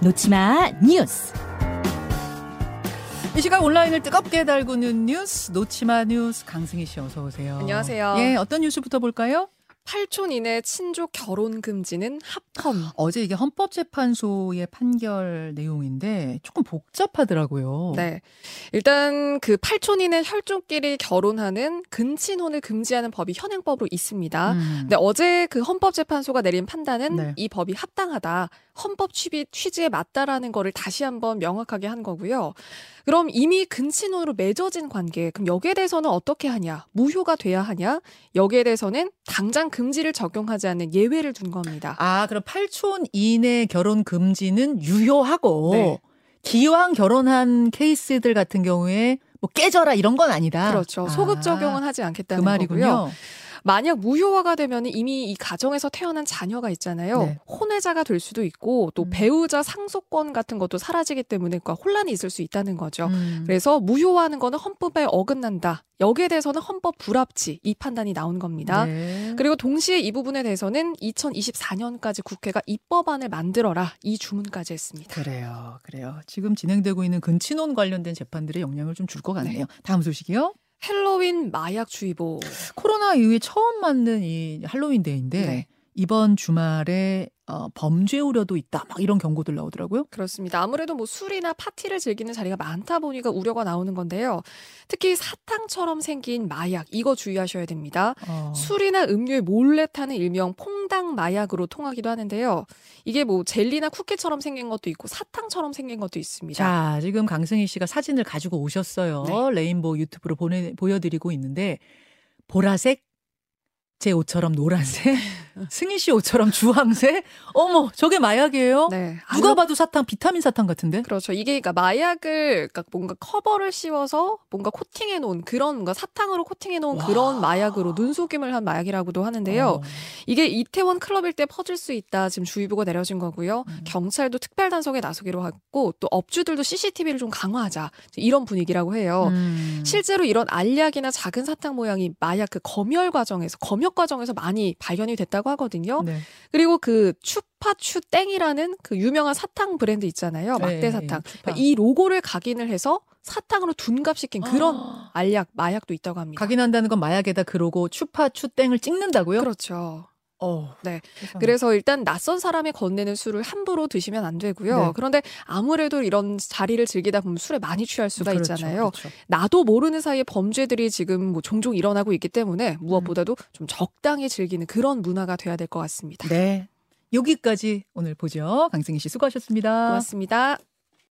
놓치마 뉴스. 이 시각 온라인을 뜨겁게 달구는 뉴스 놓치마 뉴스 강승희 씨 어서 오세요. 안녕하세요. 예, 어떤 뉴스부터 볼까요? 8촌 이내 친족 결혼 금지는 합헌. 어제 이게 헌법재판소의 판결 내용인데 조금 복잡하더라고요. 네. 일단 그 8촌 이내 혈족끼리 결혼하는 근친혼을 금지하는 법이 현행법으로 있습니다. 음. 근데 어제 그 헌법재판소가 내린 판단은 네. 이 법이 합당하다. 헌법 취지, 취지에 맞다라는 거를 다시 한번 명확하게 한 거고요. 그럼 이미 근친혼으로 맺어진 관계, 그럼 여기에 대해서는 어떻게 하냐? 무효가 돼야 하냐? 여기에 대해서는 당장 금지를 적용하지 않는 예외를 둔 겁니다. 아, 그럼 8촌 이내 결혼 금지는 유효하고 네. 기왕 결혼한 케이스들 같은 경우에 뭐 깨져라 이런 건 아니다. 그렇죠. 소급 적용은 하지 그 않겠다는 말이군요. 거고요. 만약 무효화가 되면 이미 이 가정에서 태어난 자녀가 있잖아요. 네. 혼외자가 될 수도 있고 또 음. 배우자 상속권 같은 것도 사라지기 때문에 그러니까 혼란이 있을 수 있다는 거죠. 음. 그래서 무효화하는 거는 헌법에 어긋난다. 여기에 대해서는 헌법 불합치 이 판단이 나온 겁니다. 네. 그리고 동시에 이 부분에 대해서는 2024년까지 국회가 입법안을 만들어라 이 주문까지 했습니다. 그래요, 그래요. 지금 진행되고 있는 근친혼 관련된 재판들에 영향을 좀 줄 것 같네요. 다음 소식이요. 헬로윈 마약 주의보. 코로나 이후에 처음 맞는 이 할로윈 데이인데 네. 이번 주말에 어, 범죄 우려도 있다. 막 이런 경고들 나오더라고요. 그렇습니다. 아무래도 뭐 술이나 파티를 즐기는 자리가 많다 보니까 우려가 나오는 건데요. 특히 사탕처럼 생긴 마약 이거 주의하셔야 됩니다. 어. 술이나 음료에 몰래 타는 일명 퐁당 마약으로 통하기도 하는데요. 이게 뭐 젤리나 쿠키처럼 생긴 것도 있고 사탕처럼 생긴 것도 있습니다. 자, 지금 강승희 씨가 사진을 가지고 오셨어요. 네. 레인보우 유튜브로 보내, 보여드리고 있는데 보라색, 제 옷처럼 노란색, 승희 씨 옷처럼 주황색. 어머, 저게 마약이에요? 네. 누가 봐도 사탕, 비타민 사탕 같은데? 그렇죠. 이게 그러니까 마약을 그러니까 뭔가 커버를 씌워서 뭔가 코팅해 놓은 그런 뭔가 사탕으로 코팅해 놓은 와. 그런 마약으로 눈속임을 한 마약이라고도 하는데요. 어. 이게 이태원 클럽일 때 퍼질 수 있다. 지금 주의보가 내려진 거고요. 음. 경찰도 특별 단속에 나서기로 했고 또 업주들도 CCTV를 좀 강화하자. 이런 분위기라고 해요. 음. 실제로 이런 알약이나 작은 사탕 모양이 마약 그 검열 과정에서 검역 과정에서 많이 발견이 됐다고 하거든요. 네. 그리고 그 추파추 땡이라는 그 유명한 사탕 브랜드 있잖아요. 막대 네, 사탕. 추파. 그러니까 이 로고를 각인을 해서 사탕으로 둔갑시킨 그런 아. 알약 마약도 있다고 합니다. 각인한다는 건 마약에다 그러고 추파 추 땡을 찍는다고요? 그렇죠. 어. 네. 세상에. 그래서 일단 낯선 사람이 건네는 술을 함부로 드시면 안 되고요. 네. 그런데 아무래도 이런 자리를 즐기다 보면 술에 많이 취할 수가 그렇죠, 있잖아요. 그렇죠. 나도 모르는 사이에 범죄들이 지금 뭐 종종 일어나고 있기 때문에 무엇보다도 좀 적당히 즐기는 그런 문화가 돼야 될 것 같습니다. 네. 여기까지 오늘 보죠. 강승희 씨 수고하셨습니다. 고맙습니다.